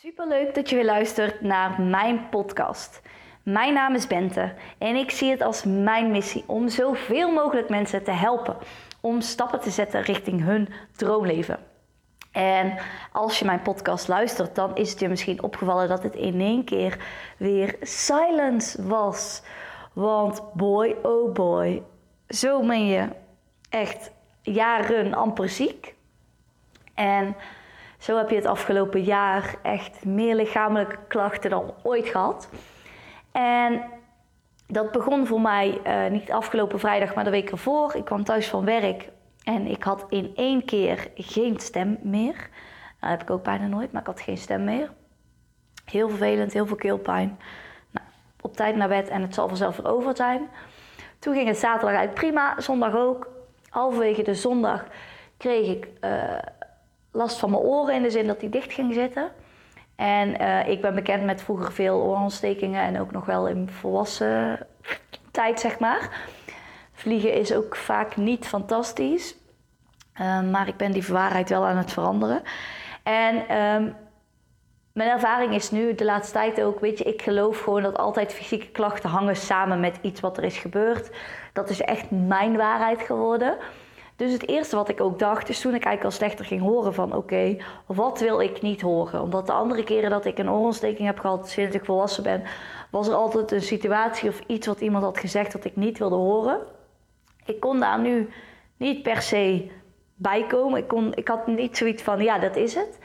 Superleuk dat je weer luistert naar mijn podcast. Mijn naam is Bente en ik zie het als mijn missie om zoveel mogelijk mensen te helpen om stappen te zetten richting hun droomleven. En als je mijn podcast luistert, dan is het je misschien opgevallen dat het in één keer weer silence was. Want boy, oh boy, zo ben je echt jaren amper ziek. En zo heb je het afgelopen jaar echt meer lichamelijke klachten dan ooit gehad. En dat begon voor mij uh, niet afgelopen vrijdag, maar de week ervoor. Ik kwam thuis van werk en ik had in één keer geen stem meer. Dat heb ik ook bijna nooit, maar ik had geen stem meer. Heel vervelend, heel veel keelpijn. Nou, op tijd naar bed en het zal vanzelf weer over zijn. Toen ging het zaterdag uit prima, zondag ook. Halverwege de zondag kreeg ik uh, last van mijn oren in de zin dat die dicht ging zitten. En uh, ik ben bekend met vroeger veel oorontstekingen en ook nog wel in volwassen tijd, zeg maar. Vliegen is ook vaak niet fantastisch, uh, maar ik ben die waarheid wel aan het veranderen. En um, mijn ervaring is nu de laatste tijd ook, weet je, ik geloof gewoon dat altijd fysieke klachten hangen samen met iets wat er is gebeurd. Dat is echt mijn waarheid geworden. Dus het eerste wat ik ook dacht, is toen ik eigenlijk al slechter ging horen van oké, wat wil ik niet horen? Omdat de andere keren dat ik een oorontsteking heb gehad sinds ik volwassen ben, was er altijd een situatie of iets wat iemand had gezegd dat ik niet wilde horen. Ik kon daar nu niet per se bij komen. Ik, kon, ik had niet zoiets van ja, dat is het.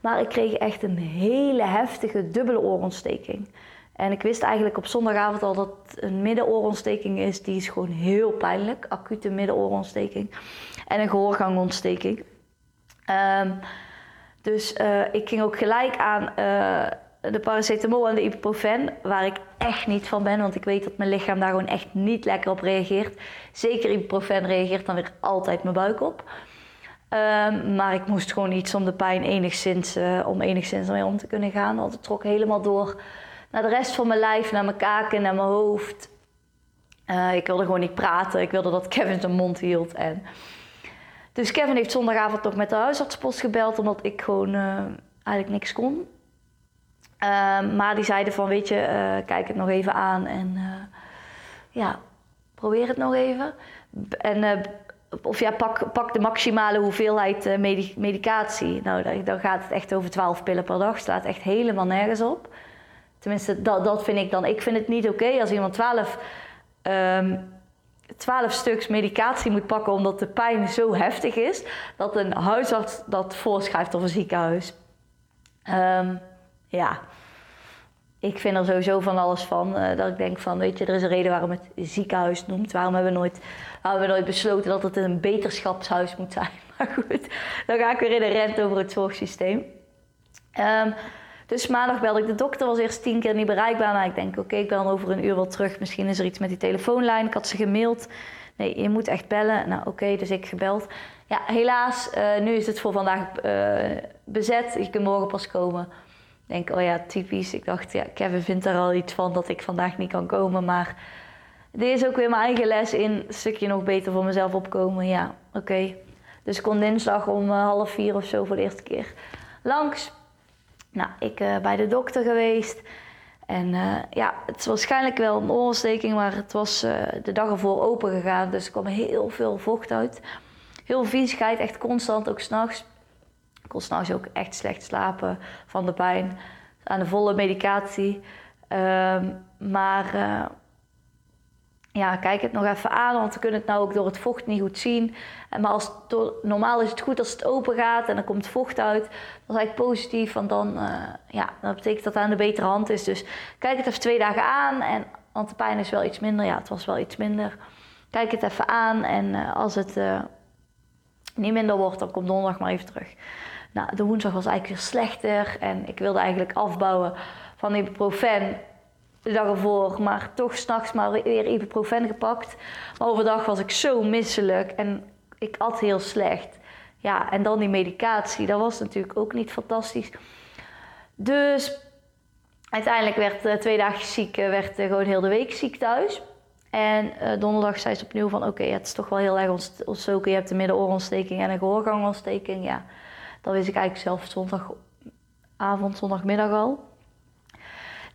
Maar ik kreeg echt een hele heftige dubbele oorontsteking. En ik wist eigenlijk op zondagavond al dat een middenoorontsteking is. Die is gewoon heel pijnlijk. Acute middenoorontsteking. En een gehoorgangontsteking. Um, dus uh, ik ging ook gelijk aan uh, de paracetamol en de ibuprofen. Waar ik echt niet van ben. Want ik weet dat mijn lichaam daar gewoon echt niet lekker op reageert. Zeker ibuprofen reageert dan weer altijd mijn buik op. Um, maar ik moest gewoon iets om de pijn enigszins, uh, om enigszins mee om te kunnen gaan. Want het trok helemaal door naar de rest van mijn lijf, naar mijn kaken, naar mijn hoofd. Uh, ik wilde gewoon niet praten. Ik wilde dat Kevin zijn mond hield. En... Dus Kevin heeft zondagavond nog met de huisartspost gebeld, omdat ik gewoon uh, eigenlijk niks kon. Uh, maar die zeiden van, weet je, kijk het nog even aan en ja, probeer het nog even. En of ja, pak, pak de maximale hoeveelheid medicatie. Nou, dan gaat het echt over 12 pillen per dag. Slaat echt helemaal nergens op. Tenminste, dat, dat vind ik dan. Ik vind het niet oké als iemand 12, um, 12 stuks medicatie moet pakken omdat de pijn zo heftig is, dat een huisarts dat voorschrijft of een ziekenhuis. Um, ja, ik vind er sowieso van alles van. Uh, dat ik denk van, weet je, er is een reden waarom het ziekenhuis noemt. Waarom hebben we nooit, hebben we nooit besloten dat het een beterschapshuis moet zijn? Maar goed, dan ga ik weer in de rent over het zorgsysteem. Um, dus maandag belde ik de dokter, was eerst tien keer niet bereikbaar. Nou, ik denk, oké, ik ben over een uur wel terug. Misschien is er iets met die telefoonlijn. Ik had ze gemaild. Nee, je moet echt bellen. Nou, oké, dus ik gebeld. Ja, helaas, uh, nu is het voor vandaag uh, bezet. Je kunt morgen pas komen. Ik denk, oh ja, typisch. Ik dacht, ja, Kevin vindt er al iets van dat ik vandaag niet kan komen. Maar dit is ook weer mijn eigen les in een stukje nog beter voor mezelf opkomen. Ja, oké. Dus ik kon dinsdag om uh, half vier of zo voor de eerste keer langs. Nou, ik uh, bij de dokter geweest. En uh, ja, het is waarschijnlijk wel een oorontsteking, maar het was uh, de dag ervoor open gegaan. Dus er kwam heel veel vocht uit. Heel viezigheid, echt constant, ook s'nachts. Ik kon s'nachts ook echt slecht slapen van de pijn. Aan de volle medicatie. Um, maar ja, kijk het nog even aan, want we kunnen het nou ook door het vocht niet goed zien. Maar als normaal is het goed als het open gaat en dan komt vocht uit. Dat is eigenlijk positief, want dan, uh, ja, dan betekent dat het aan de betere hand is. Dus kijk het even twee dagen aan, en, want de pijn is wel iets minder. Ja, het was wel iets minder. Kijk het even aan en uh, als het niet minder wordt, dan komt donderdag maar even terug. Nou, de woensdag was eigenlijk weer slechter en ik wilde eigenlijk afbouwen van ibuprofen de dag ervoor, maar toch s'nachts maar weer ibuprofen gepakt. Maar overdag was ik zo misselijk en ik at heel slecht. Ja, en dan die medicatie, dat was natuurlijk ook niet fantastisch. Dus uiteindelijk werd uh, twee dagen ziek, uh, werd gewoon heel de week ziek thuis. En donderdag zei ze opnieuw van, oké, het is toch wel heel erg ontstoken. Je hebt een middenoorontsteking en een gehoorgangontsteking. Ja, dat wist ik eigenlijk zelf zondag zondagavond, zondagmiddag al.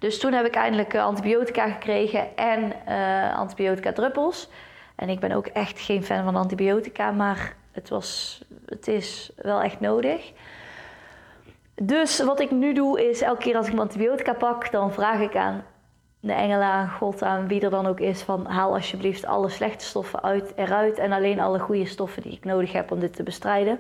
Dus toen heb ik eindelijk eh, antibiotica gekregen en uh, antibiotica druppels. En ik ben ook echt geen fan van antibiotica, maar het, was, het is wel echt nodig. Dus wat ik nu doe is, elke keer als ik mijn antibiotica pak, dan vraag ik aan de engelen, aan God, aan wie er dan ook is, van haal alsjeblieft alle slechte stoffen uit, eruit en alleen alle goede stoffen die ik nodig heb om dit te bestrijden.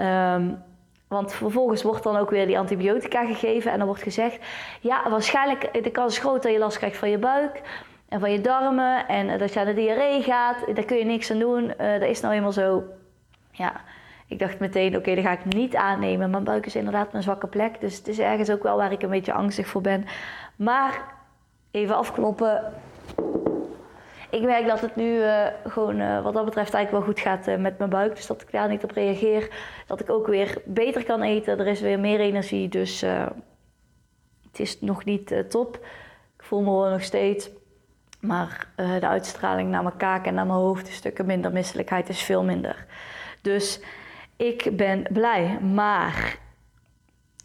Um, want vervolgens wordt dan ook weer die antibiotica gegeven en dan wordt gezegd: ja, waarschijnlijk de kans is groot dat je last krijgt van je buik en van je darmen en dat je aan de diarree gaat. Daar kun je niks aan doen. Uh, dat is nou eenmaal zo. Ja, ik dacht meteen: oké, okay, dat ga ik niet aannemen. Mijn buik is inderdaad mijn zwakke plek, dus het is ergens ook wel waar ik een beetje angstig voor ben. Maar even afkloppen ik merk dat het nu uh, gewoon uh, wat dat betreft eigenlijk wel goed gaat uh, met mijn buik. Dus dat ik daar niet op reageer. Dat ik ook weer beter kan eten. Er is weer meer energie. Dus het is nog niet top. Ik voel me wel nog steeds. Maar de uitstraling naar mijn kaak en naar mijn hoofd is stukken minder. Misselijkheid is veel minder. Dus ik ben blij. Maar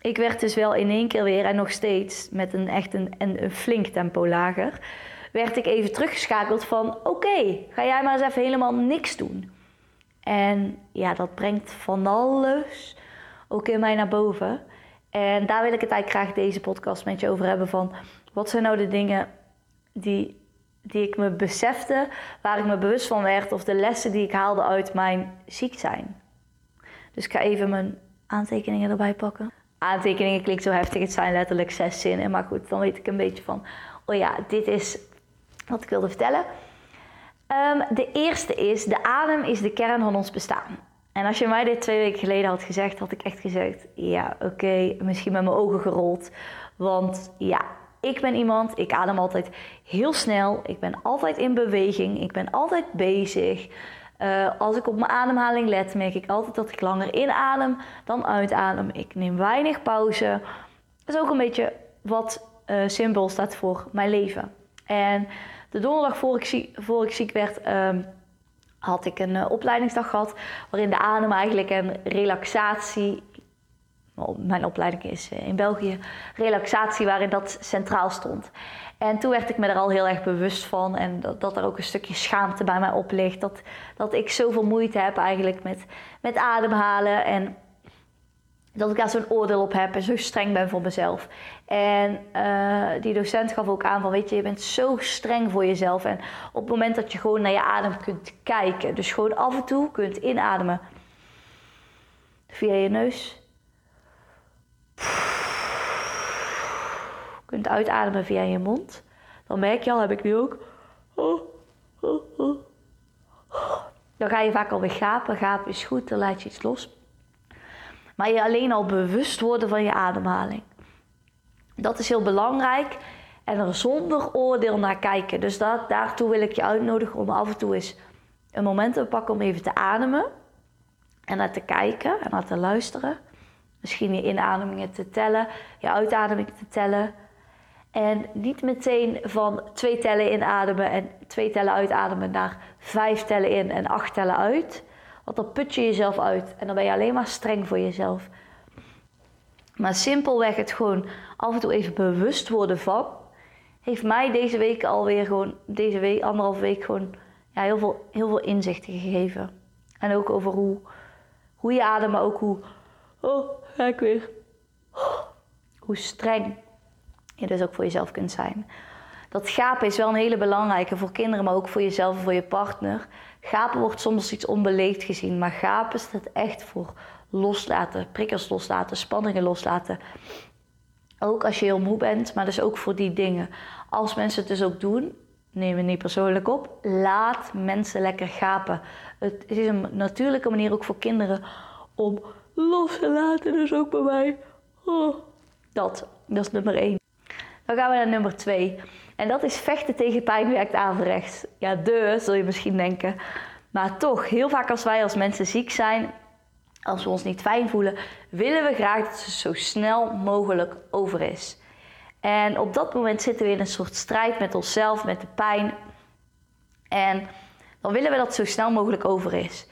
ik werd dus wel in één keer weer en nog steeds met een echt een flink tempo lager werd ik even teruggeschakeld van oké, ga jij maar eens even helemaal niks doen. En ja, dat brengt van alles ook in mij naar boven. En daar wil ik het eigenlijk graag deze podcast met je over hebben van wat zijn nou de dingen die, die ik me besefte, waar ik me bewust van werd of de lessen die ik haalde uit mijn ziek zijn. Dus ik ga even mijn aantekeningen erbij pakken. Aantekeningen klinkt zo heftig, het zijn letterlijk zes zinnen. Maar goed, dan weet ik een beetje van, oh ja, dit is wat ik wilde vertellen. Um, de eerste is, de adem is de kern van ons bestaan. En als je mij dit twee weken geleden had gezegd, had ik echt gezegd, ja oké, misschien met mijn ogen gerold. Want ja, ik ben iemand, ik adem altijd heel snel, ik ben altijd in beweging, ik ben altijd bezig. Uh, als ik op mijn ademhaling let, merk ik altijd dat ik langer inadem dan uitadem. Ik neem weinig pauze. Dat is ook een beetje wat uh, symbool staat voor mijn leven. En de donderdag voor ik ziek, voor ik ziek werd, ehm, had ik een uh, opleidingsdag gehad. Waarin de adem eigenlijk een relaxatie. Mijn opleiding is uh, in België. Relaxatie waarin dat centraal stond. En toen werd ik me er al heel erg bewust van. En dat, dat er ook een stukje schaamte bij mij op ligt. Dat, dat ik zoveel moeite heb eigenlijk met, met ademhalen. En dat ik daar zo'n oordeel op heb en zo streng ben voor mezelf. En uh, die docent gaf ook aan van, weet je, je bent zo streng voor jezelf. En op het moment dat je gewoon naar je adem kunt kijken, dus gewoon af en toe kunt inademen via je neus. Kunt uitademen via je mond. Dan merk je al, heb ik nu ook. Dan ga je vaak alweer gapen. Gapen is goed, dan laat je iets los. Maar je alleen al bewust worden van je ademhaling. Dat is heel belangrijk. En er zonder oordeel naar kijken. Dus dat, daartoe wil ik je uitnodigen om af en toe eens een moment te pakken om even te ademen. En naar te kijken en naar te luisteren. Misschien je inademingen te tellen, je uitademingen te tellen. En niet meteen van twee tellen inademen en twee tellen uitademen naar vijf tellen in en acht tellen uit. Want dan put je jezelf uit en dan ben je alleen maar streng voor jezelf. Maar simpelweg het gewoon af en toe even bewust worden van, heeft mij deze week alweer gewoon, deze week, anderhalf week gewoon ja, heel, veel, heel veel inzichten gegeven. En ook over hoe, hoe je ademt, maar ook hoe, oh, ga ik weer, hoe streng je dus ook voor jezelf kunt zijn. Dat gapen is wel een hele belangrijke voor kinderen, maar ook voor jezelf en voor je partner. Gapen wordt soms iets onbeleefd gezien, maar gapen staat echt voor loslaten, prikkels loslaten, spanningen loslaten. Ook als je heel moe bent, maar dus ook voor die dingen. Als mensen het dus ook doen, neem het niet persoonlijk op, laat mensen lekker gapen. Het is een natuurlijke manier ook voor kinderen om los te laten, dus ook bij mij. Oh, dat, dat is nummer één. Dan gaan we naar nummer twee. En dat is vechten tegen pijn werkt averechts. Ja, de, zul je misschien denken. Maar toch, heel vaak als wij als mensen ziek zijn, als we ons niet fijn voelen, willen we graag dat het zo snel mogelijk over is. En op dat moment zitten we in een soort strijd met onszelf, met de pijn. En dan willen we dat het zo snel mogelijk over is.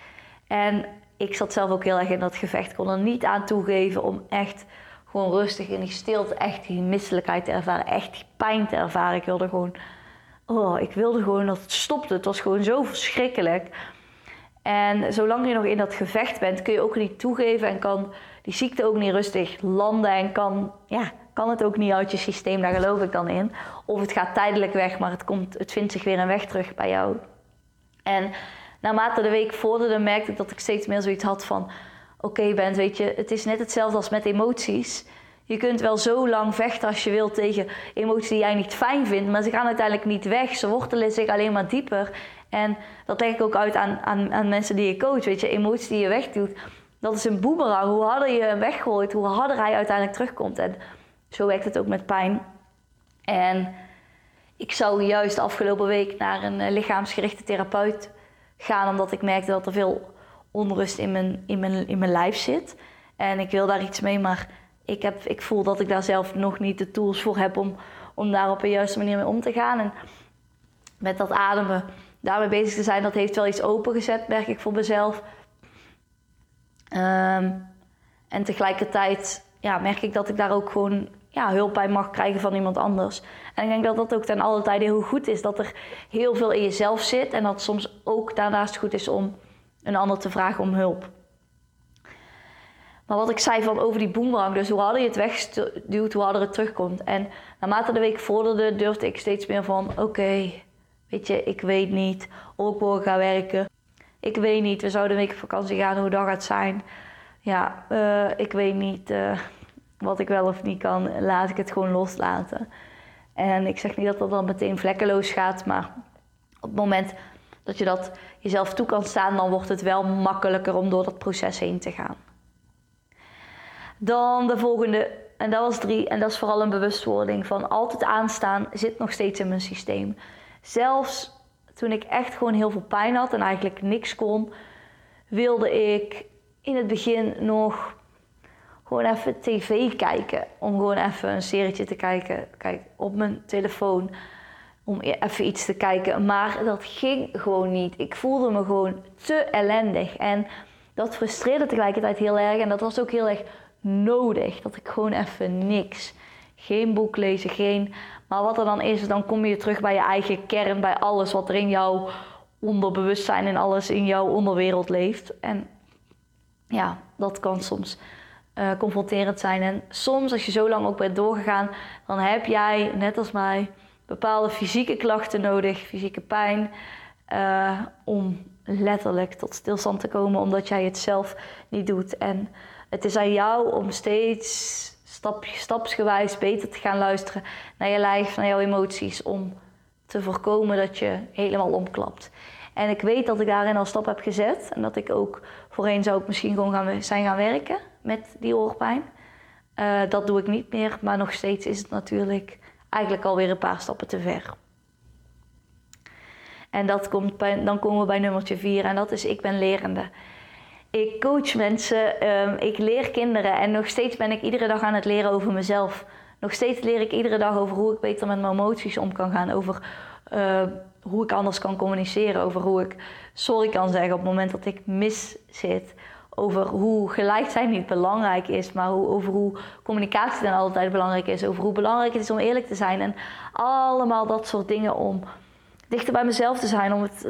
En ik zat zelf ook heel erg in dat gevecht. Kon er niet aan toegeven om echt gewoon rustig in die stilte echt die misselijkheid te ervaren. Echt die pijn te ervaren. Ik wilde gewoon... Oh, ik wilde gewoon dat het stopte. Het was gewoon zo verschrikkelijk. En zolang je nog in dat gevecht bent, kun je ook niet toegeven en kan die ziekte ook niet rustig landen en kan, ja, kan het ook niet uit je systeem. Daar geloof ik dan in. Of het gaat tijdelijk weg, maar het, komt, het vindt zich weer een weg terug bij jou. En naarmate de week vorderde, merkte ik dat ik steeds meer zoiets had van: oké, Bent, weet je, het is net hetzelfde als met emoties. Je kunt wel zo lang vechten als je wilt tegen emoties die jij niet fijn vindt, maar ze gaan uiteindelijk niet weg. Ze wortelen zich alleen maar dieper. En dat leg ik ook uit aan, aan, aan mensen die je coach. Weet je, emoties die je wegdoet, dat is een boemerang. Hoe harder je hem weggooit, hoe harder hij uiteindelijk terugkomt. En zo werkt het ook met pijn. En ik zou juist afgelopen week naar een eh, lichaamsgerichte therapeut gaan, omdat ik merkte dat er veel onrust in mijn, in mijn, in mijn lijf zit. En ik wil daar iets mee, maar ik, heb, ik voel dat ik daar zelf nog niet de tools voor heb om, om daar op een juiste manier mee om te gaan. En met dat ademen daarmee bezig te zijn, dat heeft wel iets opengezet, merk ik voor mezelf. Ehm, en tegelijkertijd ja, merk ik dat ik daar ook gewoon ja, hulp bij mag krijgen van iemand anders. En ik denk dat dat ook ten alle tijde heel goed is. Dat er heel veel in jezelf zit. En dat soms ook daarnaast goed is om een ander te vragen om hulp. Maar wat ik zei van over die boemerang, dus hoe harder je het wegduwt, hoe harder het terugkomt. En naarmate de week vorderde, durfde ik steeds meer van: oké, weet je, ik weet niet of ik morgen ga werken. Ik weet niet, we zouden een week op vakantie gaan, hoe dat gaat zijn. Ja, uh, ik weet niet uh, wat ik wel of niet kan. Laat ik het gewoon loslaten. En ik zeg niet dat dat dan meteen vlekkeloos gaat, maar op het moment dat je dat jezelf toe kan staan, dan wordt het wel makkelijker om door dat proces heen te gaan. Dan de volgende, en dat was drie, en dat is vooral een bewustwording van altijd aanstaan zit nog steeds in mijn systeem. Zelfs toen ik echt gewoon heel veel pijn had en eigenlijk niks kon, wilde ik in het begin nog gewoon even tv kijken. Om gewoon even een serietje te kijken. Kijk, op mijn telefoon. Om e- even iets te kijken. Maar dat ging gewoon niet. Ik voelde me gewoon te ellendig. En dat frustreerde tegelijkertijd heel erg. En dat was ook heel erg nodig. Dat ik gewoon even niks. Geen boek lezen, geen. Maar wat er dan is, dan kom je terug bij je eigen kern. Bij alles wat er in jouw onderbewustzijn en alles in jouw onderwereld leeft. En ja, dat kan soms uh, confronterend zijn. En soms, als je zo lang ook bent doorgegaan, dan heb jij, net als mij, bepaalde fysieke klachten nodig, fysieke pijn, uh, om letterlijk tot stilstand te komen, omdat jij het zelf niet doet. En het is aan jou om steeds stap, stapsgewijs beter te gaan luisteren naar je lijf, naar jouw emoties, om te voorkomen dat je helemaal omklapt. En ik weet dat ik daarin al stap heb gezet. En dat ik ook voorheen zou ik misschien gewoon gaan, zijn gaan werken met die oorpijn. Uh, dat doe ik niet meer, maar nog steeds is het natuurlijk eigenlijk alweer een paar stappen te ver. En dat komt dan komen we bij nummertje 4 en dat is ik ben lerende. Ik coach mensen, um, ik leer kinderen en nog steeds ben ik iedere dag aan het leren over mezelf. Nog steeds leer ik iedere dag over hoe ik beter met mijn emoties om kan gaan. Over uh, hoe ik anders kan communiceren. Over hoe ik sorry kan zeggen op het moment dat ik mis zit. Over hoe gelijk zijn niet belangrijk is, maar hoe, over hoe communicatie dan altijd belangrijk is. Over hoe belangrijk het is om eerlijk te zijn. En allemaal dat soort dingen om dichter bij mezelf te zijn. Om het,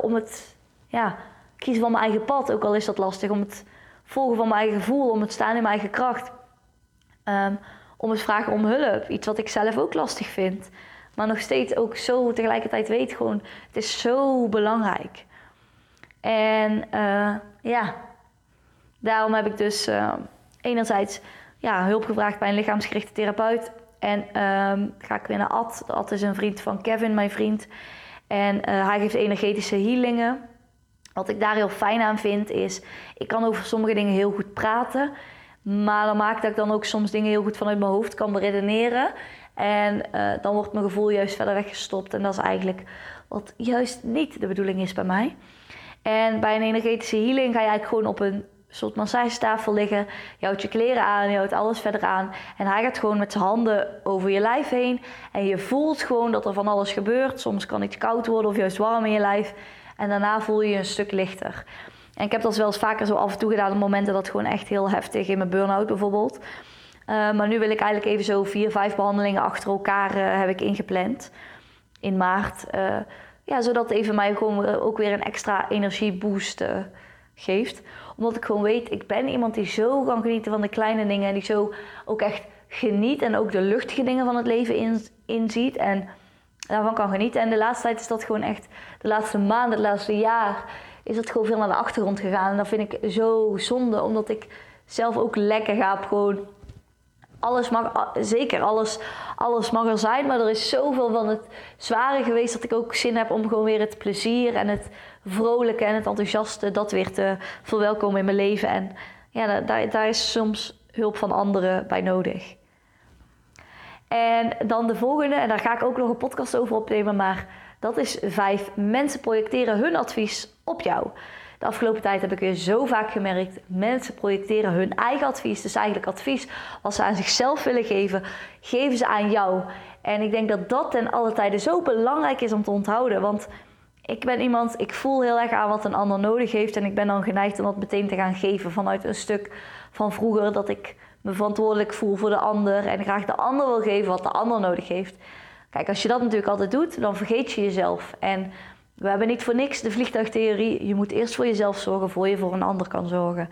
om het ja, kiezen van mijn eigen pad, ook al is dat lastig. Om het volgen van mijn eigen gevoel, om het staan in mijn eigen kracht. Um, om het vragen om hulp. Iets wat ik zelf ook lastig vind. Maar nog steeds ook zo tegelijkertijd weet gewoon, het is zo belangrijk. En uh, ja, daarom heb ik dus uh, enerzijds ja, hulp gevraagd bij een lichaamsgerichte therapeut. En uh, ga ik weer naar Ad. Ad is een vriend van Kevin, mijn vriend. En uh, hij geeft energetische healingen. Wat ik daar heel fijn aan vind is, ik kan over sommige dingen heel goed praten. Maar dan maakt dat ik dan ook soms dingen heel goed vanuit mijn hoofd kan beredeneren. En uh, dan wordt mijn gevoel juist verder weggestopt. En dat is eigenlijk wat juist niet de bedoeling is bij mij. En bij een energetische healing ga je eigenlijk gewoon op een soort massagetafel liggen. Je houdt je kleren aan, je houdt alles verder aan. En hij gaat gewoon met zijn handen over je lijf heen. En je voelt gewoon dat er van alles gebeurt. Soms kan het koud worden of juist warm in je lijf. En daarna voel je je een stuk lichter. En ik heb dat wel eens vaker zo af en toe gedaan op momenten dat gewoon echt heel heftig in mijn burn-out bijvoorbeeld. Uh, maar nu wil ik eigenlijk even zo vier, vijf behandelingen achter elkaar uh, heb ik ingepland in maart. Uh, ja, zodat het even mij gewoon ook weer een extra energieboost geeft. Omdat ik gewoon weet, ik ben iemand die zo kan genieten van de kleine dingen. En die zo ook echt geniet en ook de luchtige dingen van het leven in, inziet. En daarvan kan genieten. En de laatste tijd is dat gewoon echt, de laatste maanden, het laatste jaar, is dat gewoon veel naar de achtergrond gegaan. En dat vind ik zo zonde, omdat ik zelf ook lekker ga op gewoon alles mag, zeker, alles, alles mag er zijn. Maar er is zoveel van het zware geweest dat ik ook zin heb om gewoon weer het plezier en het vrolijke en het enthousiaste, dat weer te verwelkomen in mijn leven. En ja, daar, daar is soms hulp van anderen bij nodig. En dan de volgende, en daar ga ik ook nog een podcast over opnemen, maar dat is vijf. Mensen projecteren hun advies op jou. De afgelopen tijd heb ik weer zo vaak gemerkt, mensen projecteren hun eigen advies. Dus eigenlijk advies wat ze aan zichzelf willen geven, geven ze aan jou. En ik denk dat dat ten alle tijden zo belangrijk is om te onthouden. Want ik ben iemand, ik voel heel erg aan wat een ander nodig heeft. En ik ben dan geneigd om dat meteen te gaan geven vanuit een stuk van vroeger dat ik me verantwoordelijk voel voor de ander en graag de ander wil geven wat de ander nodig heeft. Kijk, als je dat natuurlijk altijd doet, dan vergeet je jezelf. En we hebben niet voor niks de vliegtuigtheorie. Je moet eerst voor jezelf zorgen voor je voor een ander kan zorgen.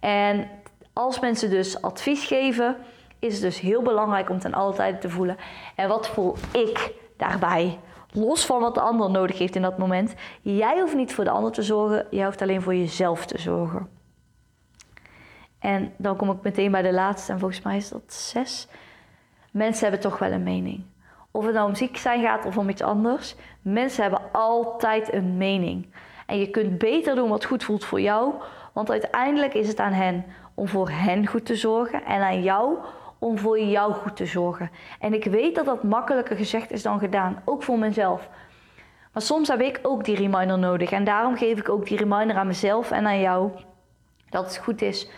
En als mensen dus advies geven, is het dus heel belangrijk om ten alle tijde te voelen. En wat voel ik daarbij? Los van wat de ander nodig heeft in dat moment. Jij hoeft niet voor de ander te zorgen, jij hoeft alleen voor jezelf te zorgen. En dan kom ik meteen bij de laatste, en volgens mij is dat zes. Mensen hebben toch wel een mening. Of het nou om ziek zijn gaat of om iets anders. Mensen hebben altijd een mening. En je kunt beter doen wat goed voelt voor jou. Want uiteindelijk is het aan hen om voor hen goed te zorgen. En aan jou om voor jou goed te zorgen. En ik weet dat dat makkelijker gezegd is dan gedaan. Ook voor mezelf. Maar soms heb ik ook die reminder nodig. En daarom geef ik ook die reminder aan mezelf en aan jou. Dat het goed is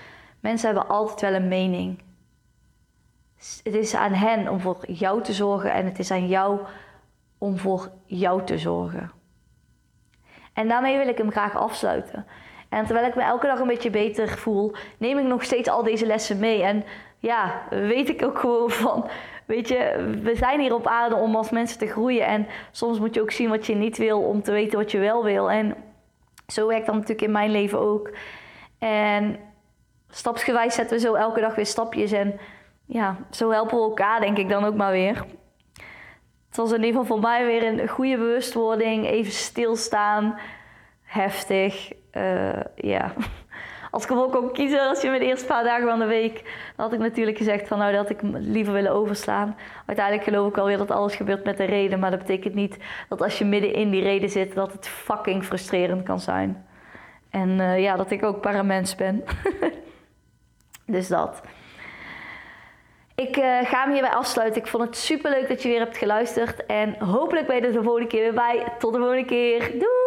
Mensen hebben altijd wel een mening. Het is aan hen om voor jou te zorgen en het is aan jou om voor jou te zorgen. En daarmee wil ik hem graag afsluiten. En terwijl ik me elke dag een beetje beter voel, neem ik nog steeds al deze lessen mee. En ja, weet ik ook gewoon van, weet je, we zijn hier op aarde om als mensen te groeien. En soms moet je ook zien wat je niet wil om te weten wat je wel wil. En zo werkt dat natuurlijk in mijn leven ook. En stapsgewijs zetten we zo elke dag weer stapjes. En ja, zo helpen we elkaar, denk ik dan ook maar weer. Het was in ieder geval voor mij weer een goede bewustwording. Even stilstaan. Heftig. Uh, ja. Als ik ervoor kon kiezen, als je me de eerste paar dagen van de week, dan had ik natuurlijk gezegd van nou dat ik liever willen overslaan. Uiteindelijk geloof ik alweer dat alles gebeurt met een reden, maar dat betekent niet dat als je midden in die reden zit, dat het fucking frustrerend kan zijn. En uh, ja, dat ik ook para mens ben. Dus dat. Ik uh, ga hem hierbij afsluiten. Ik vond het super leuk dat je weer hebt geluisterd. En hopelijk ben je er de volgende keer weer bij. Tot de volgende keer. Doei!